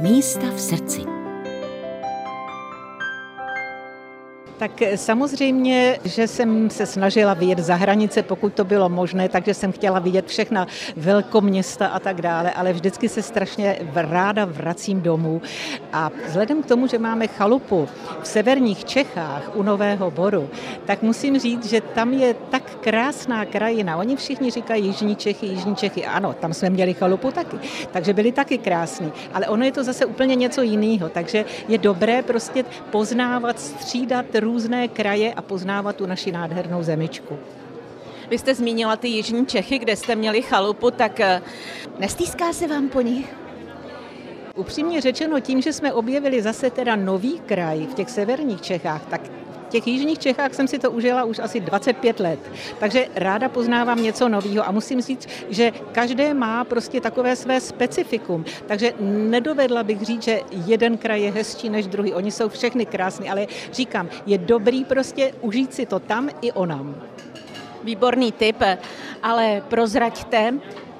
Místa v srdci. Tak samozřejmě, že jsem se snažila vyjet za hranice, pokud to bylo možné, takže jsem chtěla vidět všechna velkoměsta a tak dále, ale vždycky se strašně ráda vracím domů. A vzhledem k tomu, že máme chalupu v severních Čechách u Nového Boru, tak musím říct, že tam je tak krásná krajina. Oni všichni říkají Jižní Čechy, Jižní Čechy. Ano, tam jsme měli chalupu taky, takže byli taky krásní. Ale ono je to zase úplně něco jiného, takže je dobré prostě poznávat, střídat různé kraje a poznávat tu naši nádhernou zemičku. Vy jste zmínila ty Jižní Čechy, kde jste měli chalupu, tak eh, nestýská se vám po nich? Upřímně řečeno, tím, že jsme objevili zase teda nový kraj v těch severních Čechách, tak těch jižních Čechách jsem si to užila už asi 25 let, takže ráda poznávám něco nového a musím říct, že každé má prostě takové své specifikum, takže nedovedla bych říct, že jeden kraj je hezčí než druhý, oni jsou všechny krásní, ale říkám, je dobrý prostě užít si to tam i onam. Výborný tip, ale prozraďte,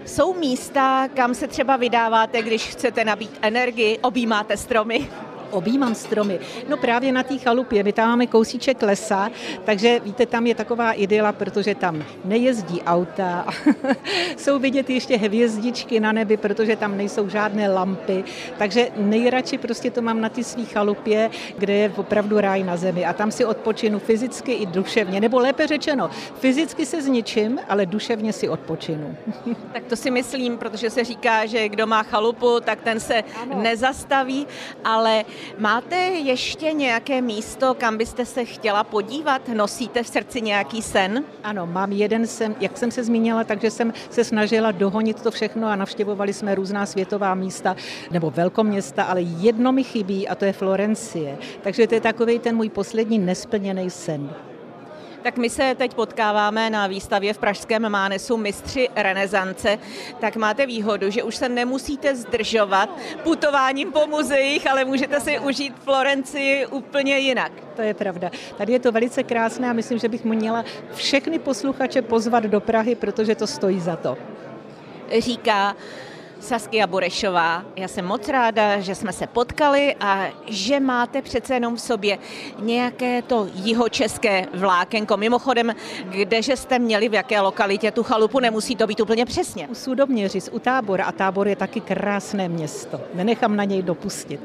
jsou místa, kam se třeba vydáváte, když chcete nabít energii, objímáte stromy? Objímám stromy. No právě na té chalupě, my tam máme kousíček lesa, takže víte, tam je taková idyla, protože tam nejezdí auta, jsou vidět ještě hvězdičky na nebi, protože tam nejsou žádné lampy, takže nejradši prostě to mám na ty svý chalupě, kde je opravdu ráj na zemi a tam si odpočinu fyzicky i duševně, nebo lépe řečeno, fyzicky se zničím, ale duševně si odpočinu. tak to si myslím, protože se říká, že kdo má chalupu, tak ten se ano. nezastaví, ale Máte ještě nějaké místo, kam byste se chtěla podívat? Nosíte v srdci nějaký sen? Ano, mám jeden sen, jak jsem se zmínila, takže jsem se snažila dohonit to všechno a navštěvovali jsme různá světová místa nebo velkoměsta, ale jedno mi chybí a to je Florencie. Takže to je takový ten můj poslední nesplněný sen. Tak my se teď potkáváme na výstavě v Pražském Mánesu Mistři renesance. Tak máte výhodu, že už se nemusíte zdržovat putováním po muzeích, ale můžete si užít Florencii úplně jinak. To je pravda. Tady je to velice krásné a myslím, že bych měla všechny posluchače pozvat do Prahy, protože to stojí za to. Říká Saskia Burešová. Já jsem moc ráda, že jsme se potkali a že máte přece jenom v sobě nějaké to jihočeské vlákenko. Mimochodem, kdeže jste měli, v jaké lokalitě tu chalupu, nemusí to být úplně přesně. U Sudoměřic, u Tábora a Tábor je taky krásné město. Nenechám na něj dopustit.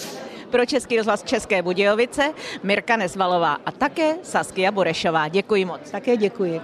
Pro Český rozhlas České Budějovice Mirka Nezvalová a také Saskia Burešová. Děkuji moc. Také děkuji.